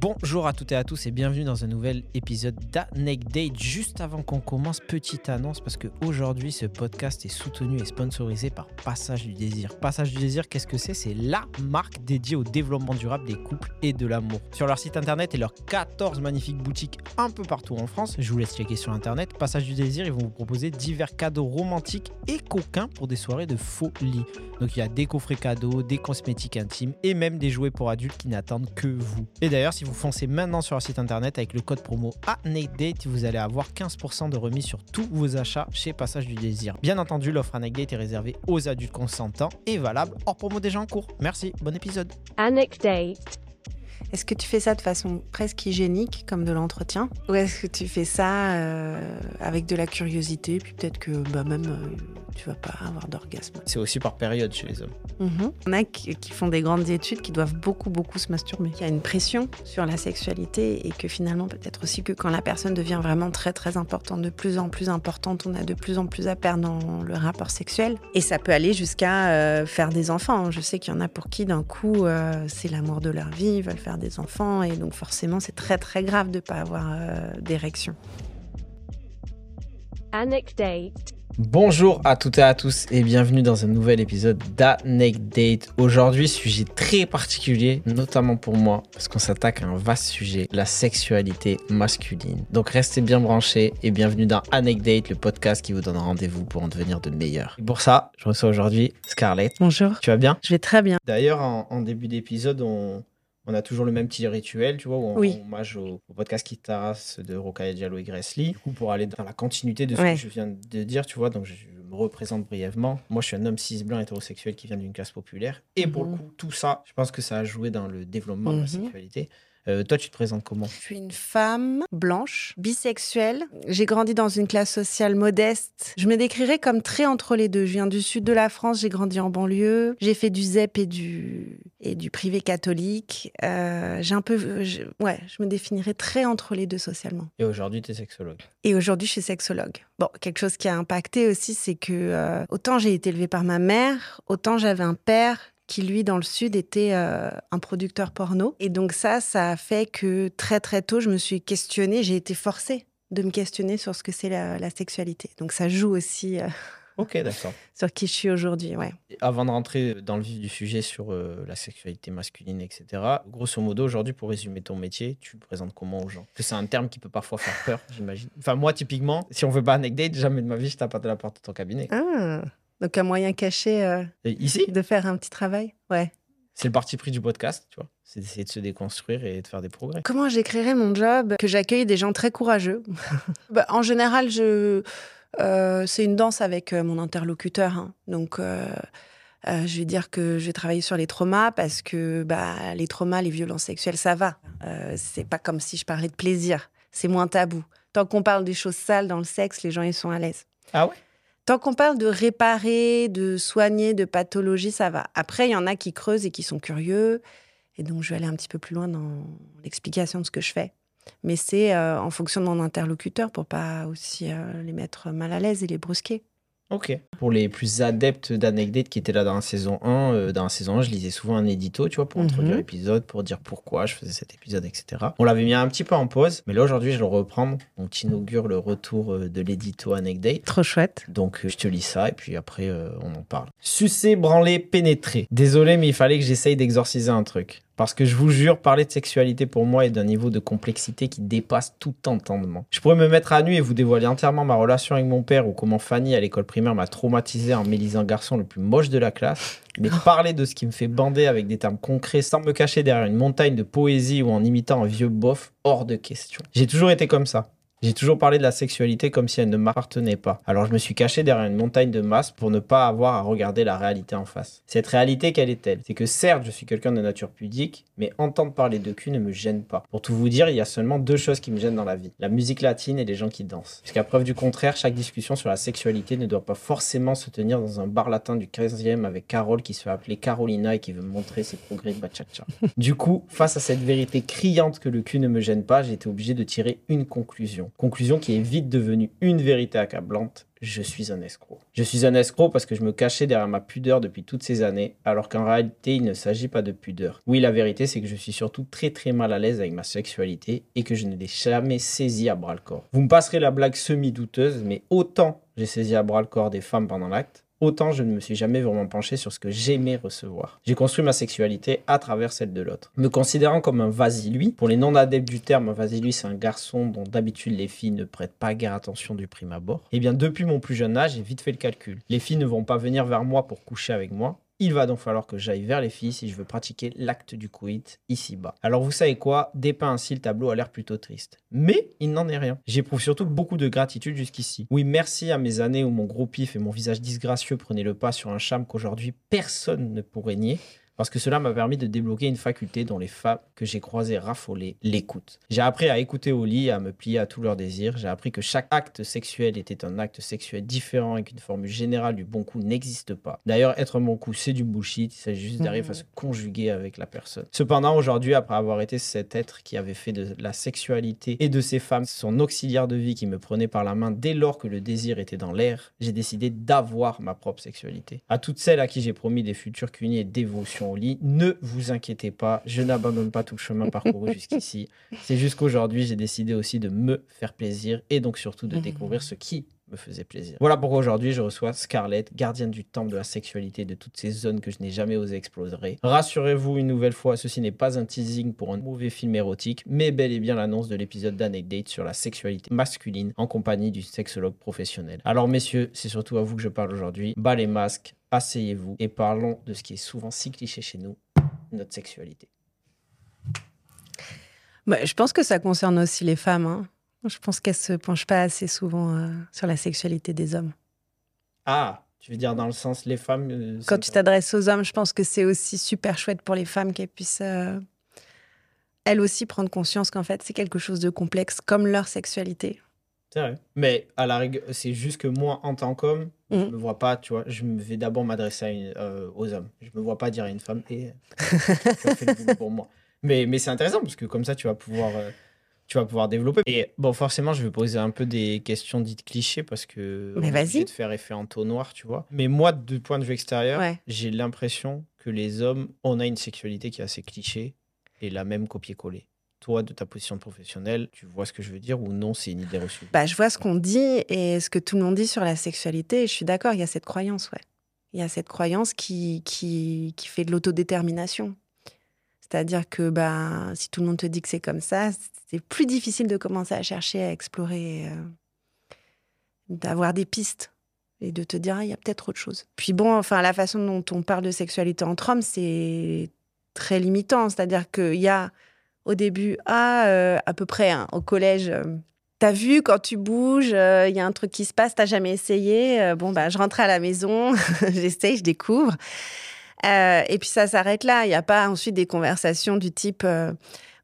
Bonjour à toutes et à tous et bienvenue dans un nouvel épisode d'Anecdate. Juste avant qu'on commence, petite annonce parce qu'aujourd'hui ce podcast est soutenu et sponsorisé par Passage du Désir. Passage du Désir, qu'est-ce que c'est? C'est la marque dédiée au développement durable des couples et de l'amour. Sur leur site internet et leurs 14 magnifiques boutiques un peu partout en France, je vous laisse checker sur internet. Passage du Désir, ils vont vous proposer divers cadeaux romantiques et coquins pour des soirées de folie. Donc il y a des coffrets cadeaux, des cosmétiques intimes et même des jouets pour adultes qui n'attendent que vous. Et d'ailleurs, si vous foncez maintenant sur leur site internet avec le code promo ANECDATE, vous allez avoir 15% de remise sur tous vos achats chez Passage du Désir. Bien entendu, l'offre Anecdate est réservée aux adultes consentants et valable hors promo déjà en cours. Merci, bon épisode. Est-ce que tu fais ça de façon presque hygiénique, comme de l'entretien? Ou est-ce que tu fais ça euh, avec de la curiosité, puis peut-être que bah, même euh, tu vas pas avoir d'orgasme? C'est aussi par période chez les hommes. Y en a qui, qui font des grandes études qui doivent beaucoup, beaucoup se masturber. Il y a une pression sur la sexualité et que finalement, peut-être aussi que quand la personne devient vraiment très, très importante, de plus en plus importante, on a de plus en plus à perdre dans le rapport sexuel. Et ça peut aller jusqu'à euh, faire des enfants. Je sais qu'il y en a pour qui, d'un coup, euh, c'est l'amour de leur vie, ils veulent faire des enfants. Et donc, forcément, c'est très, très grave de ne pas avoir euh, d'érection. Anecdate. Bonjour à toutes et à tous et bienvenue dans un nouvel épisode d'Anecdate. Aujourd'hui, sujet très particulier, notamment pour moi, parce qu'on s'attaque à un vaste sujet, la sexualité masculine. Donc restez bien branchés et bienvenue dans Anecdate, le podcast qui vous donne rendez-vous pour en devenir de meilleurs. Et pour ça, je reçois aujourd'hui Scarlett. Bonjour. Tu vas bien? Je vais très bien. D'ailleurs, en, en début d'épisode, on, on a toujours le même petit rituel, tu vois, où on Oui. rend hommage au, au podcast tasse de Rocaille Diallo et. Du coup, pour aller dans la continuité de ce Ouais. que je viens de dire, tu vois, donc je, me représente brièvement. Moi, je suis un homme cis blanc hétérosexuel qui vient d'une classe populaire. Et pour le Mhm. coup, tout ça, je pense que ça a joué dans le développement de la Mhm. sexualité. Euh, toi, tu te présentes comment Je suis une femme blanche, bisexuelle. J'ai grandi dans une classe sociale modeste. Je me décrirais comme très entre les deux. Je viens du sud de la France, j'ai grandi en banlieue. J'ai fait du ZEP et du, et du privé catholique. Euh, j'ai un peu, je- ouais, je me définirais très entre les deux socialement. Et aujourd'hui, tu es sexologue. Et aujourd'hui, je suis sexologue. Bon, quelque chose qui a impacté aussi, c'est que euh, autant j'ai été élevée par ma mère, autant j'avais un père qui, lui, dans le Sud, était euh, un producteur porno. Et donc ça, ça a fait que très, très tôt, je me suis questionnée, j'ai été forcée de me questionner sur ce que c'est la, la sexualité. Donc ça joue aussi euh, Ok, d'accord. sur qui je suis aujourd'hui, ouais. Avant de rentrer dans le vif du sujet sur euh, la sexualité masculine, etc., grosso modo, aujourd'hui, pour résumer ton métier, tu le présentes comment aux gens? Parce que c'est un terme qui peut parfois faire peur, j'imagine. Enfin, moi, typiquement, si on veut pas anecdote, jamais de ma vie, je tape à la porte de ton cabinet. Ah, donc un moyen caché euh, ici, de faire un petit travail, ouais. c'est le parti pris du podcast, tu vois. C'est d'essayer de se déconstruire et de faire des progrès. Comment j'écrirais mon job? Que j'accueille des gens très courageux. Bah, en général, je, euh, c'est une danse avec euh, mon interlocuteur. hein. Donc, euh, euh, je vais dire que je vais travailler sur les traumas parce que bah, les traumas, les violences sexuelles, ça va. C'est pas comme si je parlais de plaisir. C'est moins tabou. Tant qu'on parle des choses sales dans le sexe, les gens ils sont à l'aise. Ah ouais? Tant qu'on parle de réparer, de soigner, de pathologie, ça va. Après, il y en a qui creusent et qui sont curieux. Et donc, je vais aller un petit peu plus loin dans l'explication de ce que je fais. Mais c'est euh, en fonction de mon interlocuteur pour pas aussi euh, les mettre mal à l'aise et les brusquer. Ok. Pour les plus adeptes d'anecdotes qui étaient là dans la saison 1, euh, dans la saison 1, je lisais souvent un édito, tu vois, pour introduire Mhm. l'épisode, pour dire pourquoi je faisais cet épisode, etc. On l'avait mis un petit peu en pause, mais là aujourd'hui, je vais le reprendre. Donc, tu inaugures le retour euh, de l'édito anecdote. Trop chouette. Donc, euh, je te lis ça et puis après, euh, on en parle. Sucer, branler, pénétrer. Désolé, mais il fallait que j'essaye d'exorciser un truc. Parce que je vous jure, parler de sexualité pour moi est d'un niveau de complexité qui dépasse tout entendement. Je pourrais me mettre à nu et vous dévoiler entièrement ma relation avec mon père ou comment Fanny à l'école primaire m'a traumatisé en m'élisant garçon le plus moche de la classe. Mais parler de ce qui me fait bander avec des termes concrets sans me cacher derrière une montagne de poésie ou en imitant un vieux bof, hors de question. J'ai toujours été comme ça. J'ai toujours parlé de la sexualité comme si elle ne m'appartenait pas. Alors je me suis caché derrière une montagne de masse pour ne pas avoir à regarder la réalité en face. Cette réalité, quelle est-elle? C'est que certes, je suis quelqu'un de nature pudique, mais entendre parler de cul ne me gêne pas. Pour tout vous dire, il y a seulement deux choses qui me gênent dans la vie. La musique latine et les gens qui dansent. Jusqu'à preuve du contraire, chaque discussion sur la sexualité ne doit pas forcément se tenir dans un bar latin du 15e avec Carole qui se fait appeler Carolina et qui veut montrer ses progrès de bachata. Du coup, face à cette vérité criante que le cul ne me gêne pas, j'ai été obligé de tirer une conclusion. Conclusion. Qui est vite devenue une vérité accablante. Je suis un escroc. Je suis un escroc parce que je me cachais derrière ma pudeur depuis toutes ces années, alors qu'en réalité, il ne s'agit pas de pudeur. Oui, la vérité, c'est que je suis surtout très très mal à l'aise avec ma sexualité et que je ne l'ai jamais saisie à bras le corps. Vous me passerez la blague semi-douteuse, mais autant j'ai saisi à bras le corps des femmes pendant l'acte, autant je ne me suis jamais vraiment penché sur ce que j'aimais recevoir. J'ai construit ma sexualité à travers celle de l'autre. Me considérant comme un vas-y-lui, pour les non-adeptes du terme, un vas-y-lui, c'est un garçon dont d'habitude les filles ne prêtent pas guère attention du prime abord. Eh bien, depuis mon plus jeune âge, j'ai vite fait le calcul. Les filles ne vont pas venir vers moi pour coucher avec moi. Il va donc falloir que j'aille vers les filles si je veux pratiquer l'acte du coït ici-bas. Alors vous savez quoi? Dépeint ainsi le tableau a l'air plutôt triste. Mais il n'en est rien. J'éprouve surtout beaucoup de gratitude jusqu'ici. Oui, merci à mes années où mon gros pif et mon visage disgracieux prenaient le pas sur un charme qu'aujourd'hui personne ne pourrait nier parce que cela m'a permis de débloquer une faculté dont les femmes que j'ai croisées raffolées l'écoutent. J'ai appris à écouter au lit, à me plier à tous leurs désirs. J'ai appris que chaque acte sexuel était un acte sexuel différent et qu'une formule générale du bon coup n'existe pas. D'ailleurs, être un bon coup, c'est du bullshit. Il s'agit juste d'arriver à se conjuguer avec la personne. Cependant, aujourd'hui, après avoir été cet être qui avait fait de la sexualité et de ces femmes son auxiliaire de vie qui me prenait par la main dès lors que le désir était dans l'air, j'ai décidé d'avoir ma propre sexualité. À toutes celles à qui j'ai promis des futurs cunis et dévotion au lit, ne vous inquiétez pas, je n'abandonne pas tout le chemin parcouru jusqu'ici. C'est juste qu'aujourd'hui, j'ai décidé aussi de me faire plaisir et donc surtout de découvrir ce qui me faisait plaisir. Voilà pourquoi aujourd'hui je reçois Scarlett, gardienne du temple de la sexualité de toutes ces zones que je n'ai jamais osé explorer. Rassurez-vous une nouvelle fois, ceci n'est pas un teasing pour un mauvais film érotique, mais bel et bien l'annonce de l'épisode d'Anecdate sur la sexualité masculine en compagnie du sexologue professionnel. Alors messieurs, c'est surtout à vous que je parle aujourd'hui. Bas les masques, asseyez-vous et parlons de ce qui est souvent si cliché chez nous, notre sexualité. Bah, je pense que ça concerne aussi les femmes. hein. Je pense qu'elles se penchent pas assez souvent euh, sur la sexualité des hommes. Ah, tu veux dire dans le sens les femmes euh, Quand tu t'adresses aux hommes, je pense que c'est aussi super chouette pour les femmes qu'elles puissent, euh, elles aussi, prendre conscience qu'en fait, c'est quelque chose de complexe, comme leur sexualité. C'est vrai. Mais à la rigueur, c'est juste que moi, en tant qu'homme, je Mhm. me vois pas, tu vois, je me vais d'abord m'adresser aux hommes. Je me vois pas dire à une femme, et tu as fait le boulot pour moi. Mais, mais c'est intéressant parce que comme ça, tu vas pouvoir, tu vas pouvoir développer. Et bon, forcément, je vais poser un peu des questions dites clichés parce que Mais vas-y. de faire effet entonnoir, tu vois. Mais moi, du point de vue extérieur, Ouais. j'ai l'impression que les hommes, on a une sexualité qui est assez cliché et la même copier-coller. Toi, de ta position de professionnel, tu vois ce que je veux dire ou non, c'est une idée reçue? Bah, je vois ce qu'on dit et ce que tout le monde dit sur la sexualité. Et je suis d'accord, il y a cette croyance, ouais. Il y a cette croyance qui, qui, qui fait de l'autodétermination. C'est-à-dire que bah, si tout le monde te dit que c'est comme ça, c'est plus difficile de commencer à chercher, à explorer, euh, d'avoir des pistes et de te dire, ah, il y a peut-être autre chose. Puis bon, enfin, la façon dont on parle de sexualité entre hommes, c'est très limitant. C'est-à-dire qu'il y a au début, ah, euh, à peu près hein, au collège, euh, t'as vu quand tu bouges, euh, il y a un truc qui se passe, t'as jamais essayé. Bon, bah, je rentre à la maison, j'essaye, je découvre. Euh, et puis ça s'arrête là. Il n'y a pas ensuite des conversations du type euh,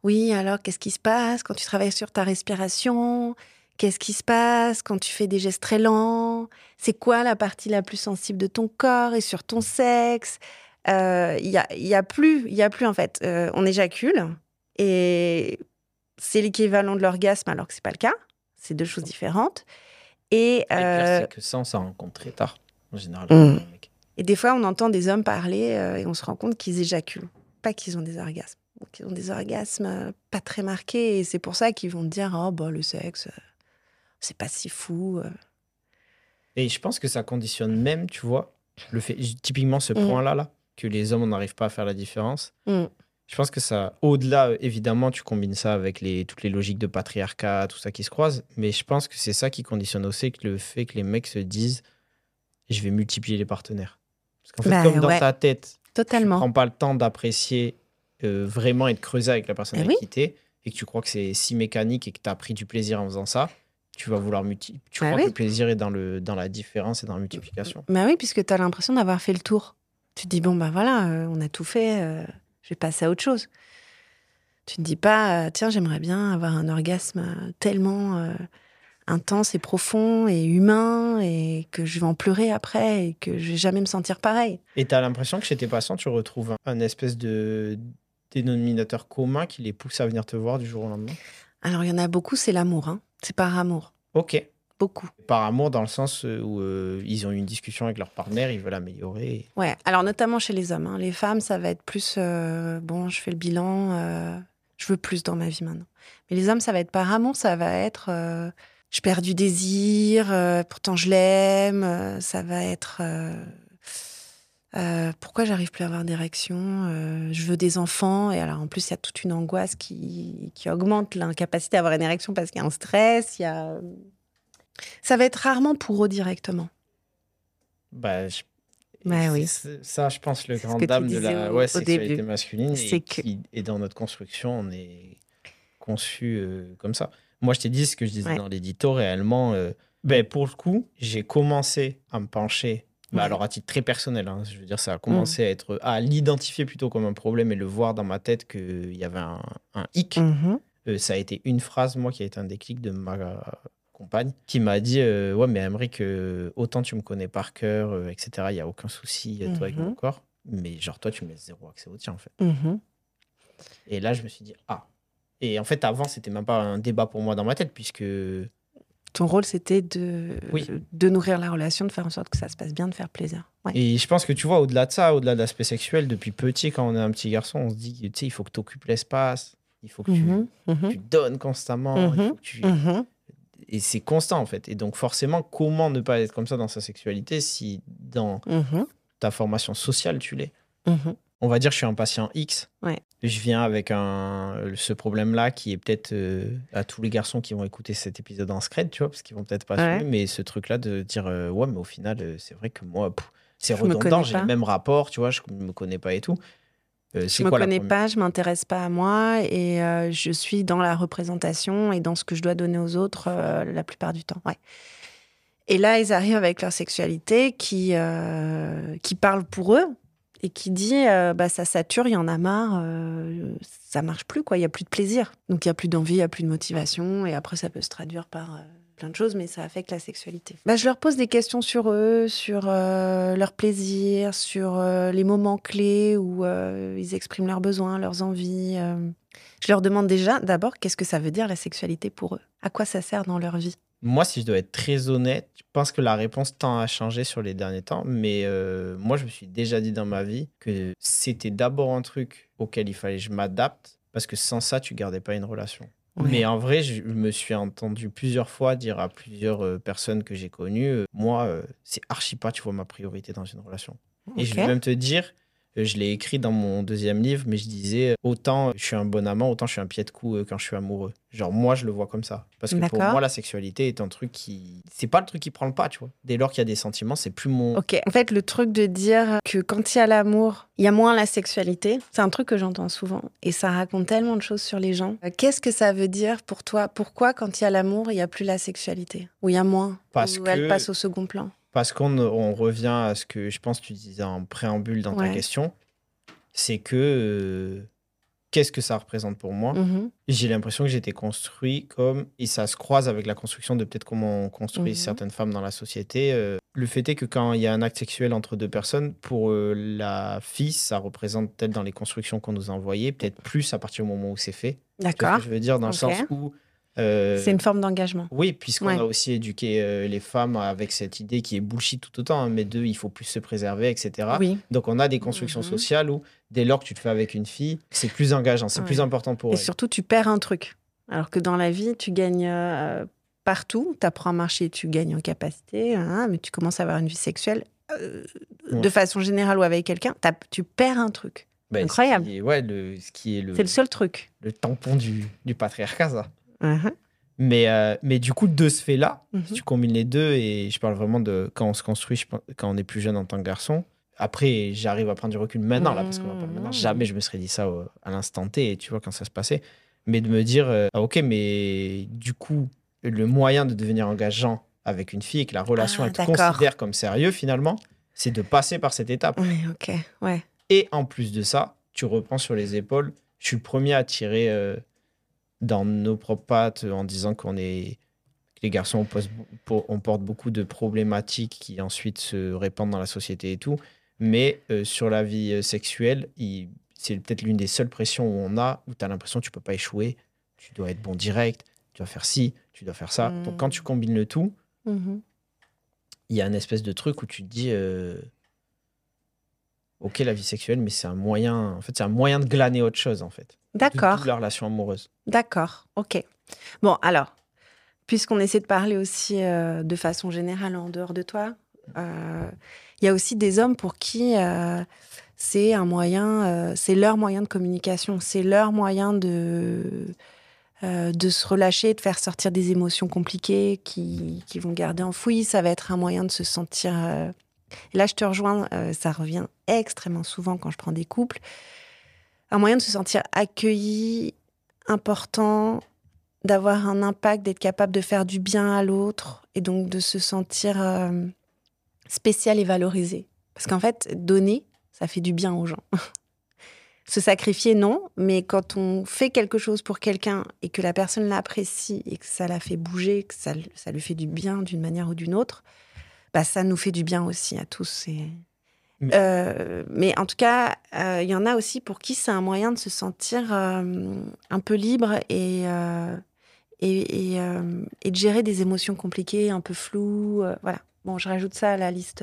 Oui, alors qu'est-ce qui se passe quand tu travailles sur ta respiration? Qu'est-ce qui se passe quand tu fais des gestes très lents? C'est quoi la partie la plus sensible de ton corps et sur ton sexe? Euh, Il y, a, y a plus, il y a plus en fait. Euh, on éjacule et c'est l'équivalent de l'orgasme alors que c'est pas le cas. C'est deux choses différentes. Et, Et le pire, c'est que ça, on compte très tard, en général. Mm. mecs. Et des fois, on entend des hommes parler euh, et on se rend compte qu'ils éjaculent, pas qu'ils ont des orgasmes. Donc, ils ont des orgasmes euh, pas très marqués et c'est pour ça qu'ils vont dire Oh, bah, le sexe, euh, c'est pas si fou. Et je pense que ça conditionne même, tu vois, le fait, typiquement ce Mm. point-là, là, que les hommes, on n'arrive pas à faire la différence. Mm. Je pense que ça, au-delà, évidemment, tu combines ça avec les, toutes les logiques de patriarcat, tout ça qui se croise, mais je pense que c'est ça qui conditionne aussi que le fait que les mecs se disent je vais multiplier les partenaires. Parce qu'en fait, Bah, comme dans ouais. ta tête, tu Totalement. prends pas le temps d'apprécier euh, vraiment et de creuser avec la personne Eh avec oui. qui t'es, et que tu crois que c'est si mécanique et que tu as pris du plaisir en faisant ça, tu vas vouloir multiplier. Tu Bah crois oui. que le plaisir est dans, le, dans la différence et dans la multiplication. Bah oui, puisque tu as l'impression d'avoir fait le tour. Tu te dis Bon, bah voilà, euh, on a tout fait, euh, je vais passer à autre chose. Tu te dis pas Tiens, j'aimerais bien avoir un orgasme tellement intense et profond et humain et que je vais en pleurer après et que je vais jamais me sentir pareil. Et tu as l'impression que chez tes patients, tu retrouves un, un espèce de dénominateur commun qui les pousse à venir te voir du jour au lendemain? Alors, il y en a beaucoup, c'est l'amour. hein. C'est par amour, Ok. beaucoup. Par amour, dans le sens euh, où euh, ils ont eu une discussion avec leur partenaire, ils veulent améliorer. Ouais, alors notamment chez les hommes. hein. Les femmes, ça va être plus euh, bon, je fais le bilan, euh, je veux plus dans ma vie maintenant. Mais les hommes, ça va être par amour, ça va être je perds du désir, euh, pourtant je l'aime, euh, ça va être euh, pourquoi j'arrive plus à avoir d'érection, je veux des enfants, et alors en plus il y a toute une angoisse qui, qui augmente l'incapacité à avoir une érection parce qu'il y a un stress, il y a. Ça va être rarement pour eux directement. Bah, je- c'est- oui. Ça, je pense, le grand dame de la ouais, sexualité début. masculine et C'est que- est dans notre construction, on est conçu comme ça. Moi, je t'ai dit ce que je disais Ouais. dans l'édito, réellement. euh, ben, pour le coup, j'ai commencé à me pencher. bah, alors, à titre très personnel, hein, je veux dire, ça a Mm. commencé à être à l'identifier plutôt comme un problème et le voir dans ma tête qu'il y avait un, un hic. Mhm. Euh, ça a été une phrase, moi, qui a été un déclic de ma compagne, qui m'a dit euh, Ouais, mais Emmerich, euh, autant tu me connais par cœur, euh, etc., il n'y a aucun souci, toi, avec Mhm. mon corps. Mais genre, toi, tu me laisses zéro accès au tien, en fait. Et là, je me suis dit Ah. Et en fait, avant, c'était même pas un débat pour moi dans ma tête, puisque. Ton rôle, c'était de, Oui. de nourrir la relation, de faire en sorte que ça se passe bien, de faire plaisir. Ouais. Et je pense que tu vois, au-delà de ça, au-delà de l'aspect sexuel, depuis petit, quand on est un petit garçon, on se dit Tu sais, il faut que tu occupes l'espace, il faut que tu- Mhm. Mhm. tu, donnes constamment, il Mhm. faut que tu. Et c'est constant, en fait. Et donc, forcément, comment ne pas être comme ça dans sa sexualité si dans ta formation sociale, tu l'es? On va dire, je suis un patient X. Ouais. Je viens avec un, ce problème-là qui est peut-être euh, à tous les garçons qui vont écouter cet épisode en scred, tu vois, parce qu'ils vont peut-être pas Ouais. suivre, mais ce truc-là de dire, euh, ouais, mais au final, euh, c'est vrai que moi, c'est redondant, j'ai le même rapport, tu vois, je me connais pas et tout. Je me quoi connais première- pas, je m'intéresse pas à moi et je suis dans la représentation et dans ce que je dois donner aux autres la plupart du temps. Ouais. Et là, ils arrivent avec leur sexualité qui, qui parle pour eux et qui dit euh, bah, ça sature, il y en a marre, euh, ça marche plus, quoi. il y a plus de plaisir. Donc il y a plus d'envie, il y a plus de motivation et après ça peut se traduire par euh, plein de choses, mais ça affecte la sexualité. Bah, je leur pose des questions sur eux, sur leur plaisir, sur les moments clés où ils expriment leurs besoins, leurs envies. Je leur demande déjà, d'abord, qu'est-ce que ça veut dire la sexualité pour eux? À quoi ça sert dans leur vie? Moi, si je dois être très honnête, je pense que la réponse tend à changer sur les derniers temps. Mais euh, moi, je me suis déjà dit dans ma vie que c'était d'abord un truc auquel il fallait que je m'adapte. Parce que sans ça, tu gardais pas une relation. Mais en vrai, je me suis entendu plusieurs fois dire à plusieurs euh, personnes que j'ai connues, euh, moi, c'est archi pas, tu vois, ma priorité dans une relation. Et je vais même te dire, je l'ai écrit dans mon deuxième livre, mais je disais, autant je suis un bon amant, autant je suis un pied de cou euh, quand je suis amoureux. Genre, moi, je le vois comme ça. Parce que pour moi, la sexualité est un truc qui... C'est pas le truc qui prend le pas, tu vois. Dès lors qu'il y a des sentiments, c'est plus mon... Ok, en fait, le truc de dire que quand il y a l'amour, il y a moins la sexualité, c'est un truc que j'entends souvent. Et ça raconte tellement de choses sur les gens. Euh, Qu'est-ce que ça veut dire pour toi? Pourquoi, quand il y a l'amour, il n'y a plus la sexualité? Ou il y a moins? Parce Ou que- elle passe au second plan? Parce qu'on on revient à ce que je pense que tu disais en préambule dans ta question, c'est que... euh, Qu'est-ce que ça représente pour moi? Mhm. J'ai l'impression que été construit comme, et ça se croise avec la construction de peut-être comment on construit Mhm. certaines femmes dans la société. euh, le fait est que quand il y a un acte sexuel entre deux personnes, pour euh, la fille, ça représente peut-être dans les constructions qu'on nous a envoyées, peut-être plus à partir du moment où c'est fait. Ce D'accord. que je veux dire? Dans le sens où. Euh, C'est une forme d'engagement. oui, puisqu'on Ouais. a aussi éduqué euh, les femmes avec cette idée qui est bullshit tout autant, hein, mais deux, il faut plus se préserver, etc. Oui. Donc on a des constructions Mhm. sociales où dès lors que tu te fais avec une fille, c'est plus engageant, c'est Ouais. plus important pour Et elle. surtout, tu perds un truc. Alors que dans la vie, tu gagnes euh, partout. Tu apprends à marcher, tu gagnes en capacité, hein, mais tu commences à avoir une vie sexuelle. Ouais. De façon générale ou avec quelqu'un, tu perds un truc. Ce Incroyable. qui est- ouais, le, ce qui est le, C'est le seul truc. le tampon du, du patriarcat, ça. Mhm. Mais, euh, mais du coup, de ce fait-là, Mhm. si tu combines les deux, et je parle vraiment de quand on se construit, je pense- quand on est plus jeune en tant que garçon. Après, j'arrive à prendre du recul maintenant, là, parce qu'on parle maintenant. Mhm. Jamais je me serais dit ça au- à l'instant T, tu vois, quand ça se passait. Mais de me dire, euh, ah, ok, mais du coup, le moyen de devenir engageant avec une fille et que la relation, Ah, elle te considère comme sérieux, finalement, c'est de passer par cette étape. Oui, ok, ouais. Et en plus de ça, tu reprends sur les épaules. Je suis le premier à tirer euh, dans nos propres pattes en disant qu'on est. que Les garçons, on, pose- po- on porte beaucoup de problématiques qui ensuite se répandent dans la société et tout. Mais euh, sur la vie euh, sexuelle, c'est peut-être l'une des seules pressions où on a, où tu as l'impression que tu peux pas échouer. Tu dois être bon direct. tu dois faire ci, tu dois faire ça. Donc quand tu combines le tout, Mhm. il y a un espèce de truc où tu te dis euh, ok la vie sexuelle mais c'est un moyen en fait c'est un moyen de glaner autre chose en fait de D'accord. toute la relation amoureuse D'accord, ok. Bon, alors, puisqu'on essaie de parler aussi euh, de façon générale en dehors de toi, euh, il y a aussi des hommes pour qui euh, c'est un moyen, c'est leur moyen de communication, c'est leur moyen de, de se relâcher, de faire sortir des émotions compliquées qui, qui vont garder enfouies. Ça va être un moyen de se sentir. Et là, je te rejoins, euh, ça revient extrêmement souvent quand je prends des couples. Un moyen de se sentir accueilli, important, d'avoir un impact, d'être capable de faire du bien à l'autre et donc de se sentir euh, spécial et valorisé. Parce qu'en fait, donner, ça fait du bien aux gens. se sacrifier, non, mais quand on fait quelque chose pour quelqu'un et que la personne l'apprécie et que ça la fait bouger, que ça, ça lui fait du bien d'une manière ou d'une autre, bah, ça nous fait du bien aussi à tous. Et... Mais- Euh, mais en tout cas, euh, il y en a aussi pour qui c'est un moyen de se sentir euh, un peu libre et, et, et, et de gérer des émotions compliquées, un peu floues. voilà. Bon, je rajoute ça à la liste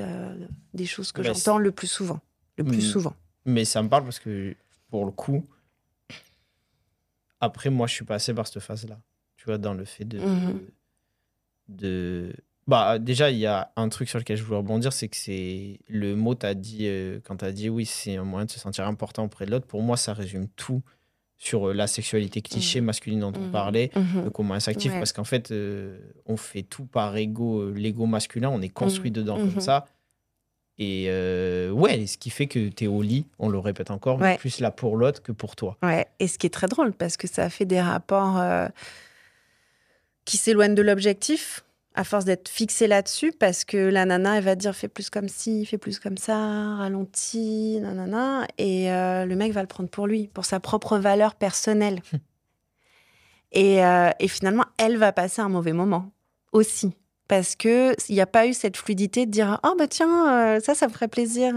des choses que Bah, j'entends le plus souvent. Le plus Mm. souvent. mais ça me parle parce que pour le coup après moi je suis passé par cette phase là tu vois dans le fait de de bah déjà il y a un truc sur lequel je voulais rebondir c'est que c'est le mot t'as dit euh, quand t'as dit oui c'est un moyen de se sentir important auprès de l'autre. Pour moi ça résume tout sur euh, la sexualité cliché masculine dont on Mhm. parlait le comment s'active. Ouais. parce qu'en fait euh, on fait tout par ego euh, l'ego masculin on est construit Mhm. dedans comme ça. Et euh, ouais ce qui fait que t'es au lit on le répète encore mais plus là pour l'autre que pour toi. Ouais, et ce qui est très drôle, parce que ça fait des rapports euh, qui s'éloignent de l'objectif, à force d'être fixé là-dessus, parce que la nana, elle va dire fais plus comme ci, fais plus comme ça, ralentis, nanana, et euh, le mec va le prendre pour lui, pour sa propre valeur personnelle. et, euh, et finalement, elle va passer un mauvais moment aussi. Parce qu'il n'y a pas eu cette fluidité de dire Oh, bah tiens, euh, ça, ça me ferait plaisir.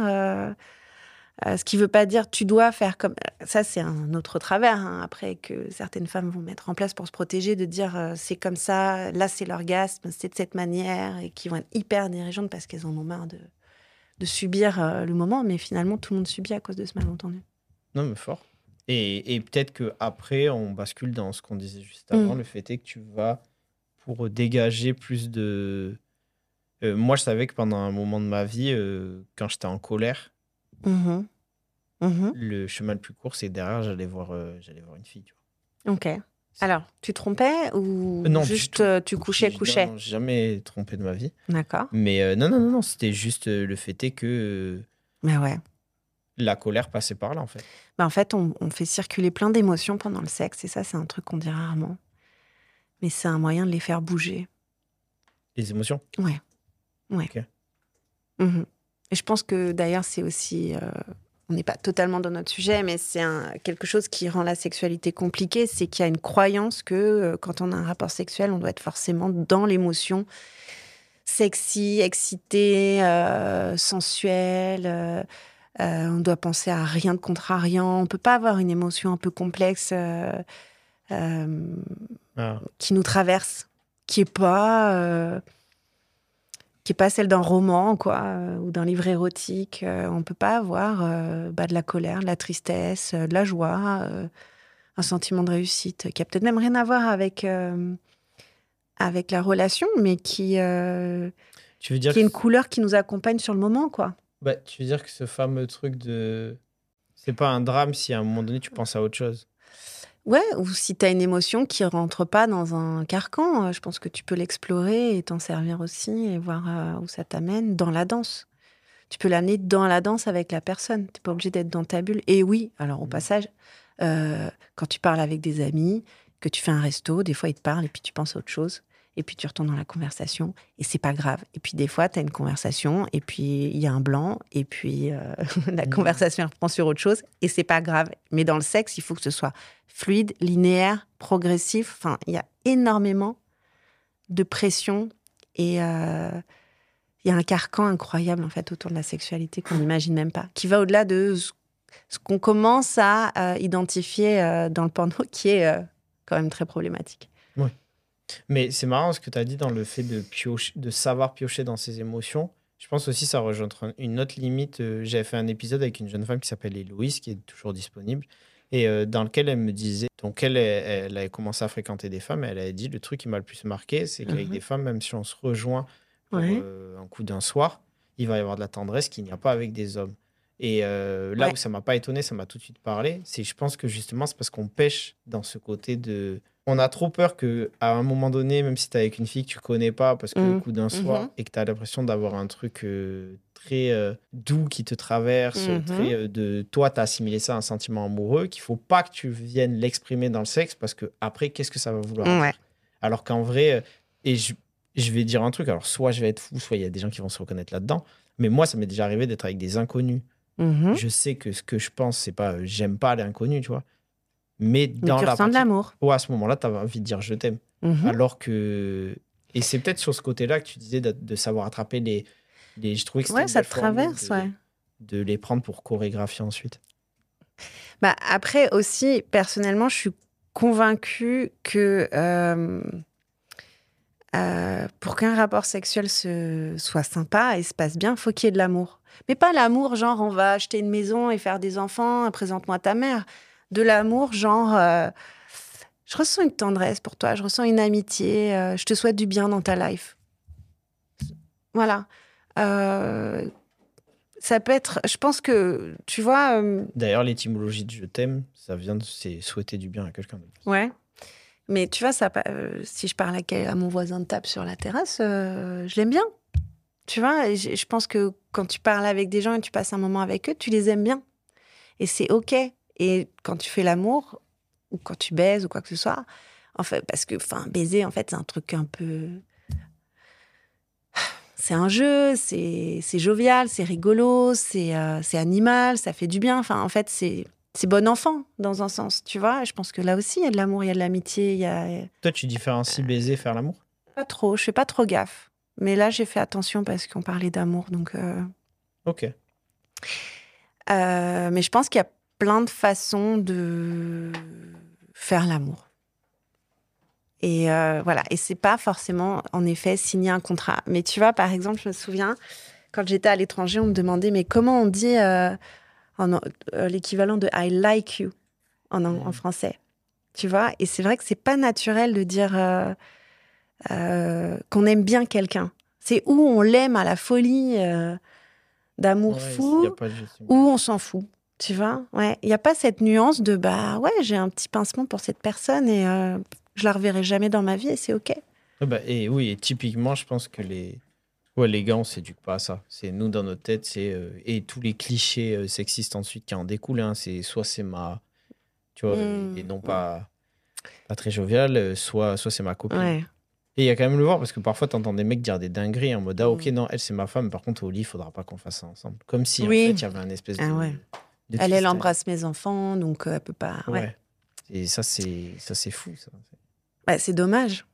Euh, ce qui veut pas dire tu dois faire comme ça c'est un autre travers hein, après que certaines femmes vont mettre en place pour se protéger de dire euh, c'est comme ça là c'est l'orgasme c'est de cette manière et qui vont être hyper dirigeantes parce qu'elles en ont marre de, de subir euh, le moment mais finalement tout le monde subit à cause de ce malentendu non mais fort et, et peut-être que après on bascule dans ce qu'on disait juste avant Mm. le fait est que tu vas pour dégager plus de Euh, moi je savais que pendant un moment de ma vie quand j'étais en colère Mhm. Mhm. le chemin le plus court c'est derrière j'allais voir euh, j'allais voir une fille tu vois. ok alors tu trompais ou Euh, non, juste euh, tu couchais couchais? non, jamais trompé de ma vie d'accord mais non non non non c'était juste le fait est que mais ouais la colère passait par là en fait Bah, en fait, on, on fait circuler plein d'émotions pendant le sexe, et ça, c'est un truc qu'on dit rarement. Mais c'est un moyen de les faire bouger. les émotions? Mhm. Et je pense que d'ailleurs, c'est aussi. euh, on n'est pas totalement dans notre sujet, mais c'est quelque chose qui rend la sexualité compliquée. C'est qu'il y a une croyance que euh, quand on a un rapport sexuel, on doit être forcément dans l'émotion sexy, excité, euh, sensuelle. euh, on doit penser à rien de contrariant. On peut pas avoir une émotion un peu complexe Ah. qui nous traverse, qui est pas qui est pas celle d'un roman quoi euh, ou d'un livre érotique. Euh, on peut pas avoir euh, bah, de la colère, de la tristesse, euh, de la joie, un sentiment de réussite qui a peut-être même rien à voir avec avec la relation, mais qui tu veux dire qui est une couleur qui nous accompagne sur le moment quoi. Bah, tu veux dire que ce fameux truc de. C'est pas un drame si à un moment donné tu penses à autre chose. Ouais, ou si tu as une émotion qui rentre pas dans un carcan, euh, je pense que tu peux l'explorer et t'en servir aussi et voir euh, où ça t'amène dans la danse. Tu peux l'amener dans la danse avec la personne. Tu pas obligé d'être dans ta bulle. Et oui, alors au Mm. passage, euh, quand tu parles avec des amis, que tu fais un resto, des fois ils te parlent et puis tu penses à autre chose. Et puis tu retournes dans la conversation et c'est pas grave. Et puis des fois, tu as une conversation et puis il y a un blanc et puis euh, la Mm. conversation reprend sur autre chose et c'est pas grave. Mais dans le sexe, il faut que ce soit fluide, linéaire, progressif. Enfin, il y a énormément de pression et euh, il y a un carcan incroyable en fait autour de la sexualité qu'on n'imagine même pas, qui va au-delà de ce qu'on commence à euh, identifier dans le porno, qui est quand même très problématique. Mais c'est marrant ce que tu as dit dans le fait de, piocher, de savoir piocher dans ses émotions. Je pense aussi que ça rejoint une autre limite. Euh, J'avais fait un épisode avec une jeune femme qui s'appelle Héloïse, qui est toujours disponible, et euh, dans lequel elle me disait, donc elle, elle, elle avait commencé à fréquenter des femmes, et elle avait dit, le truc qui m'a le plus marqué, c'est qu'avec Mhm. des femmes, même si on se rejoint pour Ouais. euh, un coup d'un soir, il va y avoir de la tendresse qu'il n'y a pas avec des hommes. Et euh, là Ouais. où ça m'a pas étonné, ça m'a tout de suite parlé, c'est je pense que justement c'est parce qu'on pêche dans ce côté de... On a trop peur que à un moment donné, même si tu es avec une fille que tu connais pas, parce que le Mhm. coup d'un soir, Mhm. et que tu as l'impression d'avoir un truc euh, très euh, doux qui te traverse, Mhm. très euh, de toi, tu as assimilé ça à un sentiment amoureux, qu'il faut pas que tu viennes l'exprimer dans le sexe, parce que après, qu'est-ce que ça va vouloir Ouais. dire Alors qu'en vrai, et je, je vais dire un truc, alors soit je vais être fou, soit il y a des gens qui vont se reconnaître là-dedans, mais moi, ça m'est déjà arrivé d'être avec des inconnus. Mhm. Je sais que ce que je pense, c'est pas j'aime pas l'inconnu, tu vois. Mais Mais dans tu la ressens de partie- l'amour. Ouais, à ce moment-là, tu as envie de dire je t'aime. Mhm. Alors que. Et c'est peut-être sur ce côté-là que tu disais de, de savoir attraper les, les. Je trouvais que Ouais, ça te traverse, de, ouais. de les prendre pour chorégraphier ensuite. Bah, après aussi, personnellement, je suis convaincue que euh, euh, pour qu'un rapport sexuel se, soit sympa et se passe bien, faut qu'il y ait de l'amour. Mais pas l'amour genre on va acheter une maison et faire des enfants, présente-moi ta mère. De l'amour genre euh, je ressens une tendresse pour toi, je ressens une amitié, euh, je te souhaite du bien dans ta life. Voilà. Euh, ça peut être, je pense que, tu vois, D'ailleurs, l'étymologie de je t'aime, ça vient de c'est souhaiter du bien à quelqu'un d'autre. Ouais. Mais tu vois, ça, si je parle à, à mon voisin de table sur la terrasse, je l'aime bien. Tu vois, je pense que quand tu parles avec des gens et tu passes un moment avec eux, tu les aimes bien. Et c'est OK. Et quand tu fais l'amour, ou quand tu baises, ou quoi que ce soit, en fait, parce que, enfin, baiser, en fait, c'est un truc un peu. C'est un jeu, c'est jovial, c'est rigolo, c'est euh, animal, ça fait du bien. Enfin, en fait, c'est c'est bon enfant dans un sens, tu vois. Je pense que là aussi, il y a de l'amour, il y a de l'amitié, il y a Toi, tu différencies baiser, faire l'amour? pas trop. Je fais pas trop gaffe. Mais là, j'ai fait attention parce qu'on parlait d'amour, donc. euh, Ok. euh, mais je pense qu'il y a plein de façons de faire l'amour. Et euh, voilà. Et c'est pas forcément, en effet, signer un contrat. Mais tu vois, par exemple, je me souviens, quand j'étais à l'étranger, on me demandait, mais comment on dit euh, euh, l'équivalent de I like you en, en- en français? Tu vois? Et c'est vrai que c'est pas naturel de dire qu'on aime bien quelqu'un. C'est où on l'aime à la folie d'amour Ouais, fou ou on s'en fout. Tu vois Ouais. Il n'y a pas cette nuance de bah ouais, j'ai un petit pincement pour cette personne et euh, je la reverrai jamais dans ma vie et c'est OK. Ah bah, et oui, et typiquement, je pense que les, ouais, les gars, on s'éduque pas à ça. C'est nous dans notre tête, c'est euh, et tous les clichés euh, sexistes ensuite qui en découlent. hein, c'est soit c'est ma, tu vois, Mm. et non pas pas très jovial, soit soit c'est ma copine. Ouais. Et il y a quand même le voir parce que parfois t'entends des mecs dire des dingueries en mode ah ok Mm. non elle c'est ma femme par contre au lit il faudra pas qu'on fasse ça ensemble comme si Oui. en fait il y avait un espèce de, Ah ouais. De Elle, elle embrasse mes enfants, donc euh, elle peut pas. Ouais. ouais. et ça c'est ça c'est fou ça Bah, c'est dommage.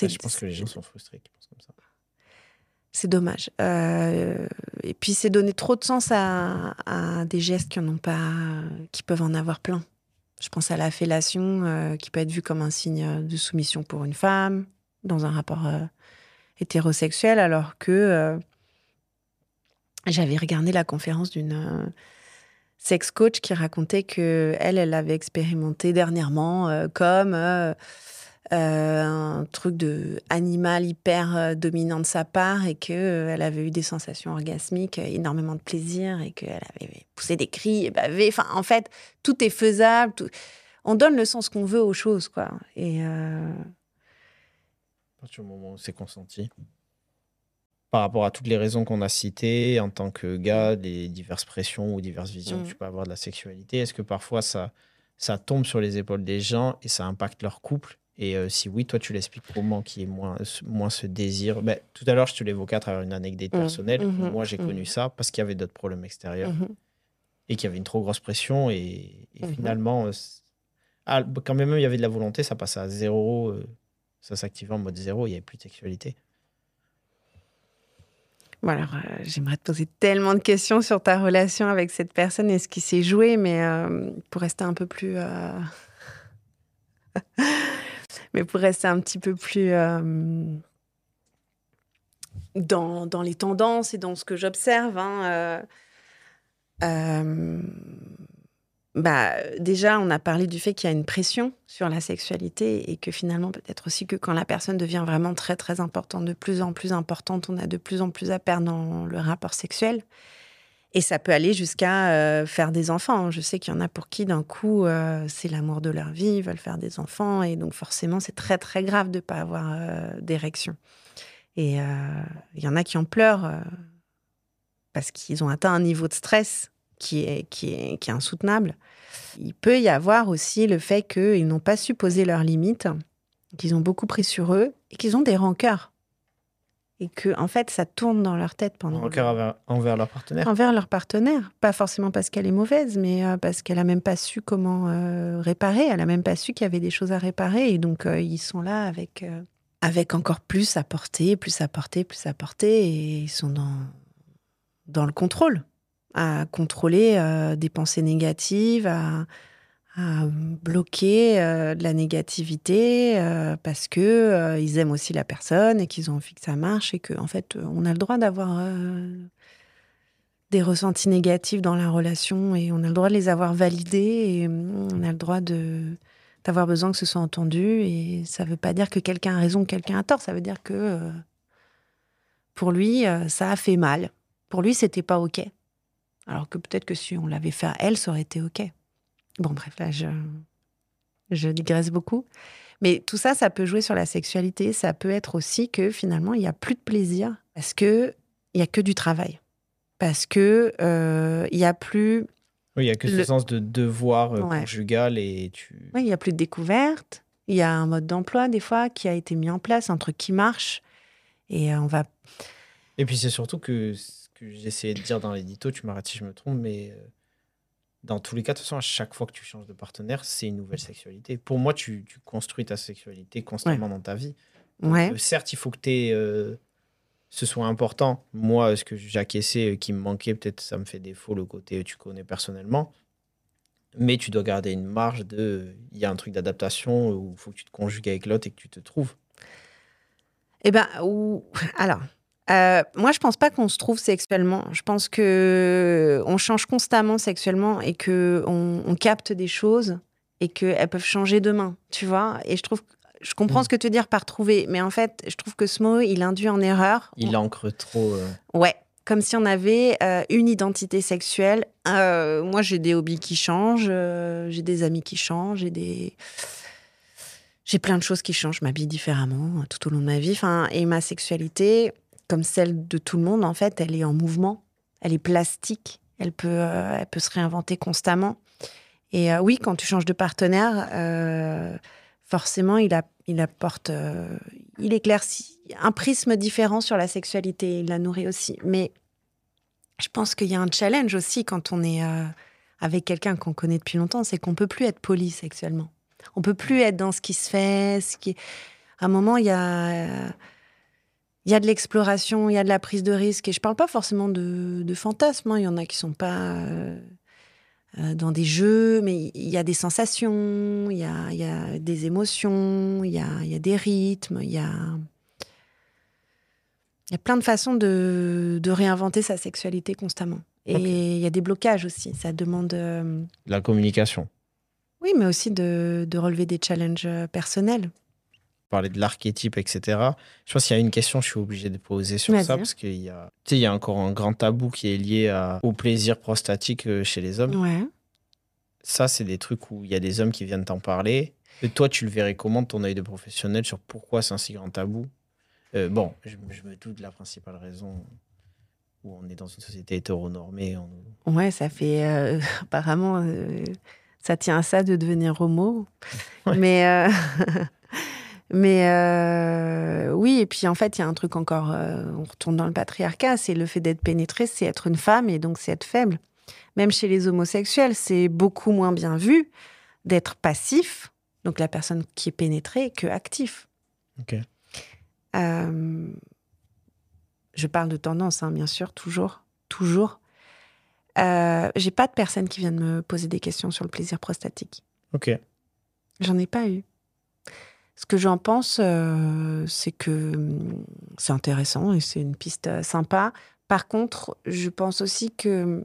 Ouais, je pense que les gens sont frustrés qui pensent comme ça C'est dommage. Euh, et puis c'est donner trop de sens à, à des gestes qui en ont pas, qui peuvent en avoir plein. Je pense à la fellation, euh, qui peut être vue comme un signe de soumission pour une femme dans un rapport euh, hétérosexuel, alors que j'avais regardé la conférence d'une sex coach qui racontait que elle, elle avait expérimenté dernièrement euh, comme euh, euh, un truc de animal hyper dominant de sa part et que elle avait eu des sensations orgasmiques, énormément de plaisir et qu'elle avait poussé des cris et bavé. Enfin, en fait, tout est faisable. tout- On donne le sens qu'on veut aux choses, quoi. Et à partir du moment où c'est consenti par rapport à toutes les raisons qu'on a citées en tant que gars, les diverses pressions ou diverses visions que tu peux avoir de la sexualité, est-ce que parfois ça, ça tombe sur les épaules des gens et ça impacte leur couple? Et euh, si oui, toi tu l'expliques comment qu'il y ait moins, moins ce désir? Ben, Tout à l'heure, je te l'évoquais à travers une anecdote Mm. personnelle. Moi, j'ai connu ça parce qu'il y avait d'autres problèmes extérieurs et qu'il y avait une trop grosse pression. Et, et finalement, euh, ah, quand même il y avait de la volonté, ça passait à zéro. euh, ça s'activait en mode zéro, il n'y avait plus de sexualité. Bon, alors, euh, j'aimerais te poser tellement de questions sur ta relation avec cette personne et ce qui s'est joué, mais euh, pour rester un peu plus. euh, Mais pour rester un petit peu plus dans, dans les tendances et dans ce que j'observe, hein, bah, déjà, on a parlé du fait qu'il y a une pression sur la sexualité et que finalement, peut-être aussi que quand la personne devient vraiment très, très importante, de plus en plus importante, on a de plus en plus à perdre dans le rapport sexuel. Et ça peut aller jusqu'à euh, faire des enfants. Je sais qu'il y en a pour qui, d'un coup, euh, c'est l'amour de leur vie, ils veulent faire des enfants. Et donc, forcément, c'est très, très grave de ne pas avoir euh, d'érection. Et il y en a qui en pleurent parce qu'ils ont atteint un niveau de stress qui est, qui est, qui est insoutenable. Il peut y avoir aussi le fait qu'ils n'ont pas su poser leurs limites, qu'ils ont beaucoup pris sur eux et qu'ils ont des rancœurs. Et que, en fait, ça tourne dans leur tête pendant. Rancœur envers, envers leur partenaire. Envers leur partenaire. Pas forcément parce qu'elle est mauvaise, mais euh, parce qu'elle a même pas su comment euh, réparer. Elle a même pas su qu'il y avait des choses à réparer. Et donc, euh, ils sont là avec, euh, avec encore plus à porter, plus à porter, plus à porter. Et ils sont dans, dans le contrôle. À contrôler euh, des pensées négatives, à, bloquer euh, de la négativité euh, parce que ils aiment aussi la personne et qu'ils ont envie que ça marche et que en fait on a le droit d'avoir des ressentis négatifs dans la relation et on a le droit de les avoir validés et on a le droit d'avoir besoin que ce soit entendu et ça veut pas dire que quelqu'un a raison, quelqu'un a tort, ça veut dire que pour lui ça a fait mal. Pour lui c'était pas OK. Alors que peut-être que si on l'avait fait à elle, ça aurait été OK. Bon, bref, là, je, je digresse beaucoup. Mais tout ça, ça peut jouer sur la sexualité. Ça peut être aussi que finalement, il n'y a plus de plaisir parce que il n'y a que du travail. Parce que euh, il n'y a plus, Oui, il n'y a que ce sens de devoir euh, Ouais. conjugal et tu. ouais, il y a plus de découverte. Il y a un mode d'emploi des fois qui a été mis en place, un truc qui marche. Et euh, on va. Et puis c'est surtout que que j'essayais de dire dans l'édito, tu m'arrêtes si je me trompe, mais euh, dans tous les cas, de toute façon, à chaque fois que tu changes de partenaire, c'est une nouvelle sexualité. Pour moi, tu, tu construis ta sexualité constamment dans ta vie. Donc, Ouais. euh, certes, il faut que euh, ce soit important. Moi, ce que j'ai acquiescé, euh, qui me manquait, peut-être ça me fait défaut le côté tu connais personnellement. Mais tu dois garder une marge de. Il y a un truc d'adaptation où il faut que tu te conjugues avec l'autre et que tu te trouves. Eh ben, ou... alors, euh, moi, je pense pas qu'on se trouve sexuellement. Je pense que on change constamment sexuellement et que on, on capte des choses et qu'elles peuvent changer demain, tu vois. Et je trouve, je comprends Mm. ce que tu veux dire par trouver, mais en fait, je trouve que ce mot, il induit en erreur. Il ancre trop. euh, Ouais, comme si on avait euh, une identité sexuelle. Moi, j'ai des hobbies qui changent, j'ai des amis qui changent, j'ai des. J'ai plein de choses qui changent, je m'habille différemment tout au long de ma vie. Enfin, et ma sexualité, comme celle de tout le monde, en fait, elle est en mouvement, elle est plastique, elle peut, euh, elle peut se réinventer constamment. Et euh, oui, quand tu changes de partenaire, euh, forcément, il, apporte, il éclaircit un prisme différent sur la sexualité, il la nourrit aussi. Mais je pense qu'il y a un challenge aussi quand on est avec quelqu'un qu'on connaît depuis longtemps, c'est qu'on peut plus être poli sexuellement. On peut plus être dans ce qui se fait. À un moment, il y a, il y a de l'exploration, il y a de la prise de risque. Et je parle pas forcément de, de fantasmes. hein. Il y en a qui sont pas euh, euh, dans des jeux, mais il y a des sensations, il y a, il y a des émotions, il y a, il y a des rythmes, il y a. Il y a plein de façons de, de réinventer sa sexualité constamment. Et il y a des blocages aussi. Ça demande, euh, la communication. oui, mais aussi de, de relever des challenges personnels. Parler de l'archétype, etc. Je pense qu'il y a une question, je suis obligé de poser sur ça, parce qu'il y a, il y a encore un grand tabou qui est lié à- au plaisir prostatique euh, chez les hommes. Ouais. Ça, c'est des trucs où il y a des hommes qui viennent t'en parler. Et toi, tu le verrais comment, de ton œil de professionnel, sur pourquoi c'est un si grand tabou? Euh, Bon, je, je me doute de la principale raison où on est dans une société hétéronormée. on- Ouais, ça fait. euh, apparemment, euh, ça tient à ça de devenir homo. Ouais. Mais. mais euh, oui, et puis en fait, il y a un truc encore. euh, on retourne dans le patriarcat c'est le fait d'être pénétré, c'est être une femme et donc c'est être faible. Même chez les homosexuels, c'est beaucoup moins bien vu d'être passif, donc la personne qui est pénétrée, que actif. Ok. Euh, je parle de tendance, hein, bien sûr, toujours, toujours. J'ai pas de personnes qui viennent me poser des questions sur le plaisir prostatique. Ok. J'en ai pas eu. Ce que j'en pense, euh, c'est que hum, c'est intéressant et c'est une piste euh, sympa. Par contre, je pense aussi que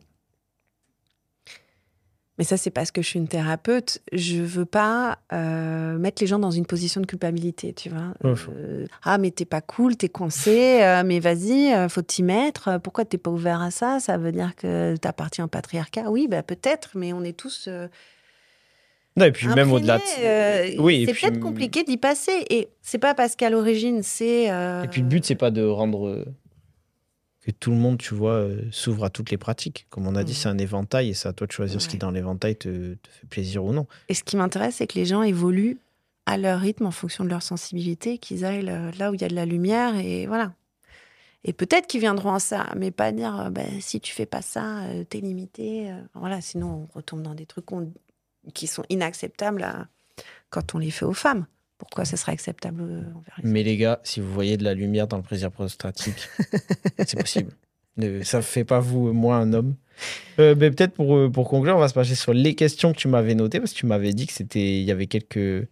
mais ça, c'est parce que je suis une thérapeute. Je veux pas euh, mettre les gens dans une position de culpabilité, tu vois. Euh, ah, mais t'es pas cool, t'es coincé, mais vas-y, faut t'y mettre. Pourquoi t'es pas ouvert à ça? Ça veut dire que t'appartiens au patriarcat? Oui, bah, peut-être, mais on est tous. Non, et puis même au-delà de euh, Oui, c'est puis- peut-être compliqué d'y passer. Et c'est pas parce qu'à l'origine, c'est. euh, Et puis le but, c'est pas de rendre euh, que tout le monde, tu vois, euh, s'ouvre à toutes les pratiques. Comme on a dit, Mhm. c'est un éventail et c'est à toi de choisir ce qui dans l'éventail te, te fait plaisir ou non. Et ce qui m'intéresse, c'est que les gens évoluent à leur rythme en fonction de leur sensibilité, qu'ils aillent là où il y a de la lumière et voilà. Et peut-être qu'ils viendront à ça, mais pas dire Ben, si tu fais pas ça, t'es limité. voilà, sinon on retombe dans des trucs qu'on- qui sont inacceptables à- quand on les fait aux femmes. Pourquoi ça serait acceptable euh, envers les Mais les gars, si vous voyez de la lumière dans le plaisir prostatique, c'est possible. Ne- ça fait pas vous, moi, un homme. Euh, mais peut-être pour, euh, pour conclure, on va se pencher sur les questions que tu m'avais notées parce que tu m'avais dit que c'était, il y avait quelques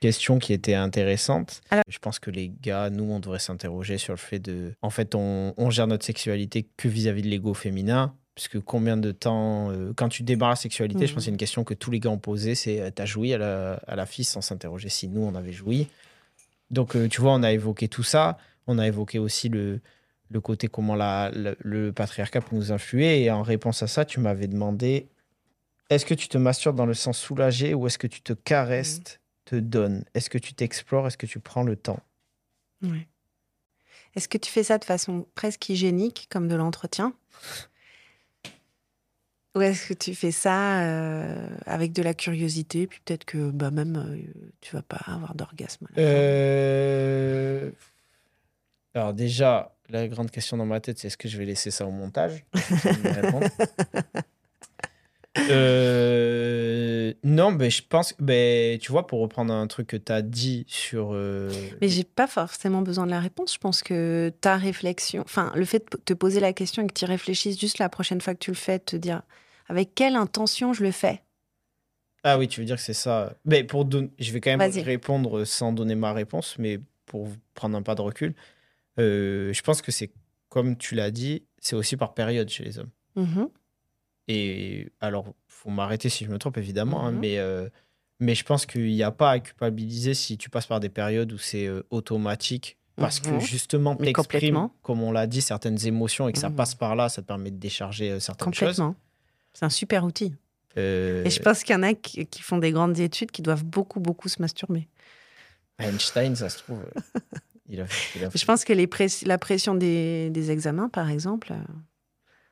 questions qui étaient intéressantes. Alors- Je pense que les gars, nous, on devrait s'interroger sur le fait de, en fait, on, on gère notre sexualité que vis-à-vis de l'ego féminin. Puisque combien de temps, euh, quand tu débarres la sexualité, je Mhm. pense que c'est une question que tous les gars ont posée, c'est euh, t'as joui à la, à la fille sans s'interroger si nous on avait joui. Donc, euh, tu vois, on a évoqué tout ça. On a évoqué aussi le, le côté comment la, le, le patriarcat peut nous influer. Et en réponse à ça, tu m'avais demandé est-ce que tu te masturbes dans le sens soulagé ou est-ce que tu te caresses, te donnes? Est-ce que tu t'explores? Est-ce que tu prends le temps? Ouais. Est-ce que tu fais ça de façon presque hygiénique, comme de l'entretien? Ou est-ce que tu fais ça euh, avec de la curiosité, puis peut-être que bah, même euh, tu vas pas avoir d'orgasme Euh, Alors, déjà, la grande question dans ma tête, c'est est-ce que je vais laisser ça au montage Est-ce que tu vas me répondre Euh, non, mais je pense, ben, tu vois, pour reprendre un truc que tu as dit sur. euh, Mais j'ai pas forcément besoin de la réponse. Je pense que ta réflexion, enfin, le fait de te poser la question et que tu réfléchisses juste la prochaine fois que tu le fais, te dire avec quelle intention je le fais? Ah oui, tu veux dire que c'est ça. Mais pour don- je vais quand même répondre sans donner ma réponse, mais pour prendre un pas de recul, euh, je pense que c'est comme tu l'as dit, c'est aussi par période chez les hommes. Mhm. Et alors, faut m'arrêter si je me trompe évidemment, hein, Mhm. mais euh, mais je pense qu'il n'y a pas à culpabiliser si tu passes par des périodes où c'est euh, automatique. Parce que Mhm. justement, t'exprimes, complètement. comme on l'a dit, certaines émotions et que ça Mhm. passe par là, ça te permet de décharger euh, certaines choses. Complètement. C'est un super outil. Euh, Et je pense qu'il y en a qui, font des grandes études qui doivent beaucoup, beaucoup se masturber. Einstein, ça se trouve, il a, il a Je pense que les press- la pression des, des examens, par exemple,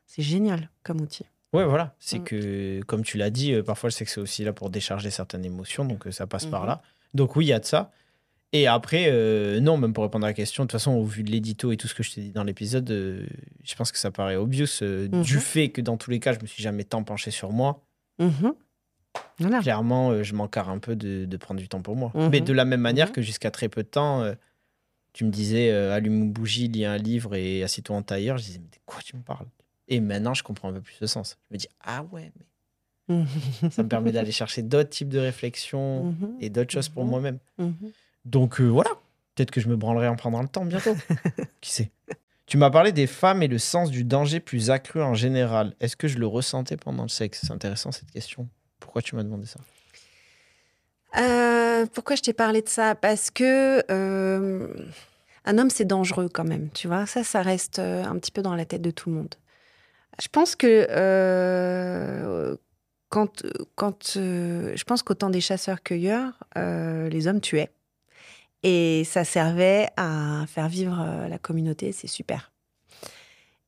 c'est génial comme outil. Ouais, voilà. C'est Mm. que, comme tu l'as dit, euh, parfois le sexe est aussi là pour décharger certaines émotions, donc euh, ça passe par Mhm. là. Donc oui, il y a de ça. Et après, euh, non, même pour répondre à la question, de toute façon, au vu de l'édito et tout ce que je t'ai dit dans l'épisode, je pense que ça paraît obvious du fait que dans tous les cas, je me suis jamais tant penché sur moi. Mhm. Voilà. Clairement, je m'encarre un peu de, de prendre du temps pour moi. Mais de la même manière que jusqu'à très peu de temps, tu me disais allume une bougie, lis un livre et assieds-toi en tailleur. Je disais, mais de quoi tu me parles? Et maintenant, je comprends un peu plus le sens. Je me dis, ah ouais, mais ça me permet d'aller chercher d'autres types de réflexions Mhm. et d'autres choses pour Mhm. moi-même. Mhm. Donc euh, voilà, peut-être que je me branlerai en prendra le temps bientôt. Qui sait Tu m'as parlé des femmes et le sens du danger plus accru en général. Est-ce que je le ressentais pendant le sexe? C'est intéressant cette question. Pourquoi tu m'as demandé ça? Euh, pourquoi je t'ai parlé de ça? Parce que euh, un homme, c'est dangereux quand même, tu vois. Ça, ça reste un petit peu dans la tête de tout le monde. Je pense que euh, quand, euh, je pense qu'au des chasseurs-cueilleurs, euh, les hommes tuaient. Et ça servait à faire vivre euh, la communauté, c'est super.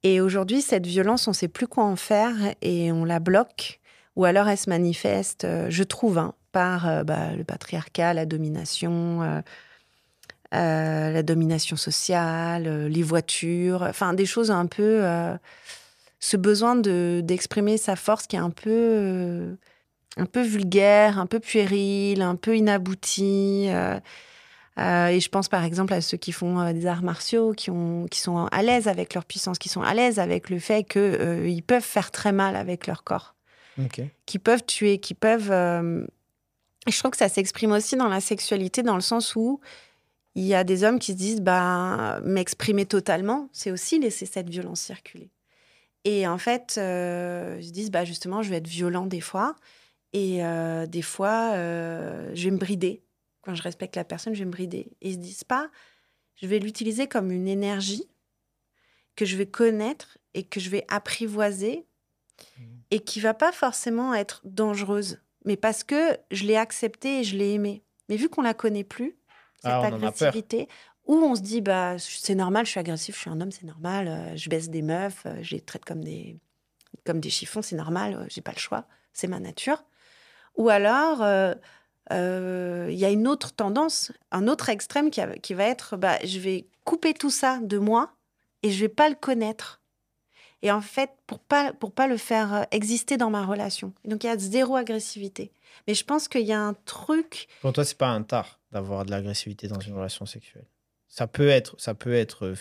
Et aujourd'hui, cette violence, on ne sait plus quoi en faire et on la bloque, ou alors elle se manifeste, je trouve, hein, par bah, le patriarcat, la domination, la domination sociale, les voitures, enfin des choses un peu. Ce besoin de d'exprimer sa force qui est un peu. euh, un peu vulgaire, un peu puéril, un peu inabouti. euh, euh, et je pense par exemple à ceux qui font des arts martiaux, qui, ont, qui sont à l'aise avec leur puissance, qui sont à l'aise avec le fait qu'ils peuvent faire très mal avec leur corps qui peuvent tuer, qui peuvent, je trouve que ça s'exprime aussi dans la sexualité, dans le sens où il y a des hommes qui se disent bah, m'exprimer totalement, c'est aussi laisser cette violence circuler. Et en fait, euh, ils se disent bah, justement, je vais être violent des fois. Et euh, des fois, euh, je vais me brider. Quand je respecte la personne, je vais me brider. Et ils se disent pas, je vais l'utiliser comme une énergie que je vais connaître et que je vais apprivoiser Mmh. et qui va pas forcément être dangereuse, mais parce que je l'ai acceptée et je l'ai aimée. Mais vu qu'on la connaît plus, cette Ah, agressivité, où on se dit bah c'est normal, je suis agressif, je suis un homme, c'est normal, euh, je baisse des meufs, euh, je les traite comme des comme des chiffons, c'est normal, euh, j'ai pas le choix, c'est ma nature. Ou alors il y a une autre tendance, un autre extrême qui, va être bah, je vais couper tout ça de moi et je vais pas le connaître. Et en fait, pour pas, pour pas le faire exister dans ma relation. Donc, il y a zéro agressivité. Mais je pense qu'il y a un truc. Pour toi, c'est pas un tard d'avoir de l'agressivité dans une relation sexuelle. Ça peut être, ça peut être, euh,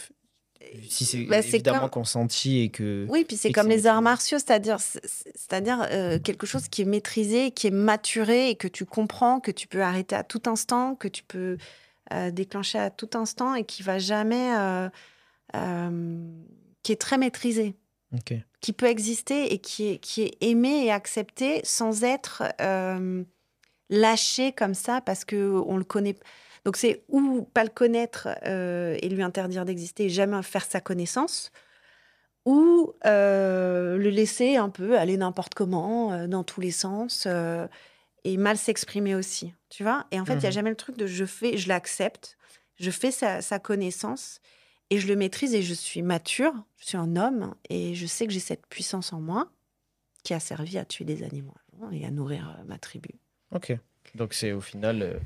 si c'est Bah, évidemment comme- consenti et que. Oui, puis c'est comme les arts martiaux, c'est-à-dire, c'est- c'est-à-dire euh, quelque chose qui est maîtrisé, qui est maturé et que tu comprends, que tu peux arrêter à tout instant, que tu peux euh, déclencher à tout instant et qui va jamais, euh, qui est très maîtrisé. Ok. qui peut exister et qui est, qui est aimé et accepté sans être lâché comme ça parce que on le connaît. Donc c'est ou pas le connaître euh, et lui interdire d'exister et jamais faire sa connaissance, ou euh, le laisser un peu aller n'importe comment, euh, dans tous les sens, et mal s'exprimer aussi, tu vois? Et en fait, il y a Mhm. jamais le truc de je fais, je l'accepte, je fais sa, sa connaissance et je le maîtrise et je suis mature, je suis un homme et je sais que j'ai cette puissance en moi qui a servi à tuer des animaux et à nourrir ma tribu. Ok. Donc c'est au final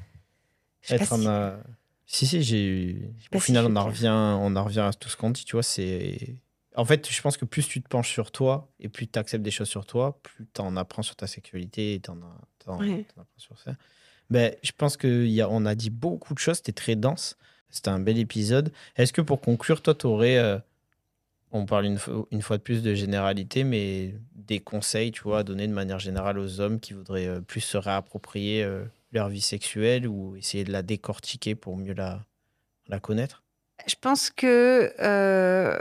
Je être si- un. euh, Si si, j'ai. Au final, on en revient, on en revient à tout ce qu'on dit. Tu vois, c'est. En fait, je pense que plus tu te penches sur toi et plus tu acceptes des choses sur toi, plus tu en apprends sur ta sexualité et tu en, Ouais. apprends sur ça. Ben, je pense qu'on a dit beaucoup de choses, c'était très dense. C'était un bel épisode. Est-ce que pour conclure, toi, tu aurais. on parle une, fois- une fois de plus de généralité, mais des conseils, tu vois, à donner de manière générale aux hommes qui voudraient euh, plus se réapproprier euh, leur vie sexuelle ou essayer de la décortiquer pour mieux la, connaître? Je pense que euh,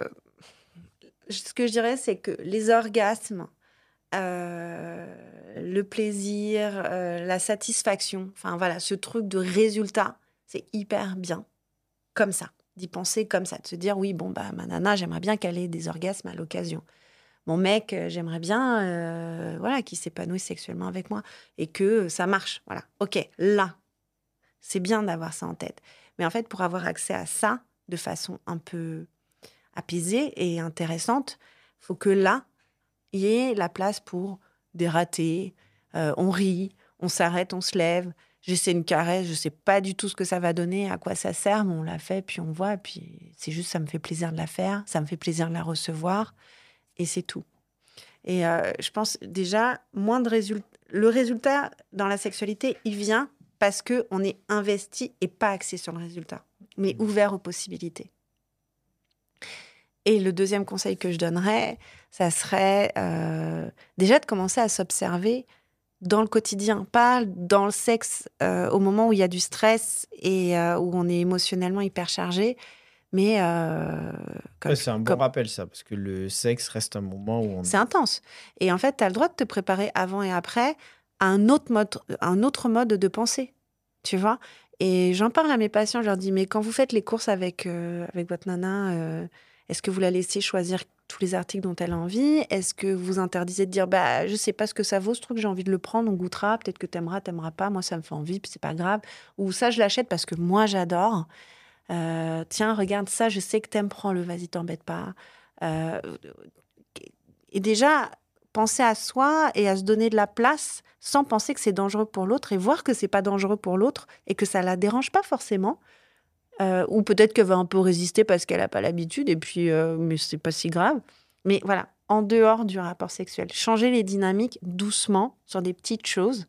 ce que je dirais, c'est que les orgasmes, euh, le plaisir, euh, la satisfaction, enfin voilà, ce truc de résultat, c'est hyper bien. Comme ça, d'y penser comme ça, de se dire oui, bon, bah, ma nana, j'aimerais bien qu'elle ait des orgasmes à l'occasion. Mon mec, euh, j'aimerais bien euh, voilà, qu'il s'épanouisse sexuellement avec moi et que ça marche. Voilà, ok, là, c'est bien d'avoir ça en tête. Mais en fait, pour avoir accès à ça de façon un peu apaisée et intéressante, faut que là, il y ait la place pour des ratés. Euh, on rit, on s'arrête, on se lève. J'essaie une caresse, je sais pas du tout ce que ça va donner, à quoi ça sert, mais on l'a fait, puis on voit, puis c'est juste, ça me fait plaisir de la faire, ça me fait plaisir de la recevoir, et c'est tout. Et euh, je pense déjà, moins de résultats. Le résultat dans la sexualité, il vient parce que on est investi et pas axé sur le résultat, mais ouvert aux possibilités. Et le deuxième conseil que je donnerais, ça serait euh, déjà de commencer à s'observer dans le quotidien, pas dans le sexe euh, au moment où il y a du stress et euh, où on est émotionnellement hyper chargé, mais euh, Ouais, C'est un bon comme- rappel, ça, parce que le sexe reste un moment où on. c'est intense. Et en fait, tu as le droit de te préparer avant et après à un autre mode, un autre mode de pensée. Tu vois? Et j'en parle à mes patients, je leur dis, mais quand vous faites les courses avec, euh, avec votre nana, euh, est-ce que vous la laissez choisir tous les articles dont elle a envie? Est-ce que vous interdisez de dire, bah, je sais pas ce que ça vaut ce truc, j'ai envie de le prendre, on goûtera, peut-être que t'aimeras, t'aimeras pas, moi ça me fait envie, puis c'est pas grave. Ou ça, je l'achète parce que moi j'adore. Euh, tiens, regarde ça, je sais que t'aimes, prends-le, vas-y, t'embête pas. Euh, et déjà, penser à soi et à se donner de la place sans penser que c'est dangereux pour l'autre et voir que c'est pas dangereux pour l'autre et que ça la dérange pas forcément. Euh, ou peut-être qu'elle va un peu résister parce qu'elle n'a pas l'habitude et puis, mais c'est pas si grave. Mais voilà, en dehors du rapport sexuel, changer les dynamiques doucement sur des petites choses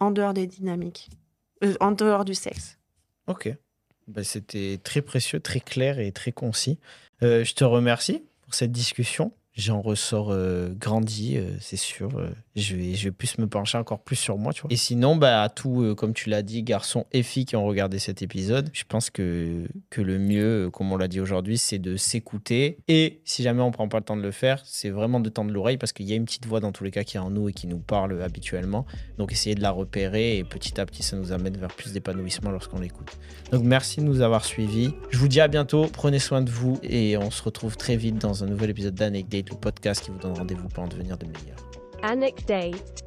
en dehors des dynamiques, en dehors du sexe. Ok. Ben, C'était très précieux, très clair et très concis. Euh, je te remercie pour cette discussion. J'en ressors euh, grandi, euh, c'est sûr. Euh, je, vais, je vais plus me pencher encore plus sur moi, tu vois. Et sinon, bah, à tout, comme tu l'as dit, garçons et filles qui ont regardé cet épisode, je pense que, que le mieux, comme on l'a dit aujourd'hui, c'est de s'écouter. Et si jamais on prend pas le temps de le faire, c'est vraiment de tendre l'oreille parce qu'il y a une petite voix dans tous les cas qui est en nous et qui nous parle habituellement. Donc, essayer de la repérer et petit à petit, ça nous amène vers plus d'épanouissement lorsqu'on l'écoute. Donc, merci de nous avoir suivis. Je vous dis à bientôt. Prenez soin de vous et on se retrouve très vite dans un nouvel épisode d'Anecdate, le podcast qui vous donne rendez-vous pour en devenir de meilleurs. Anecdate.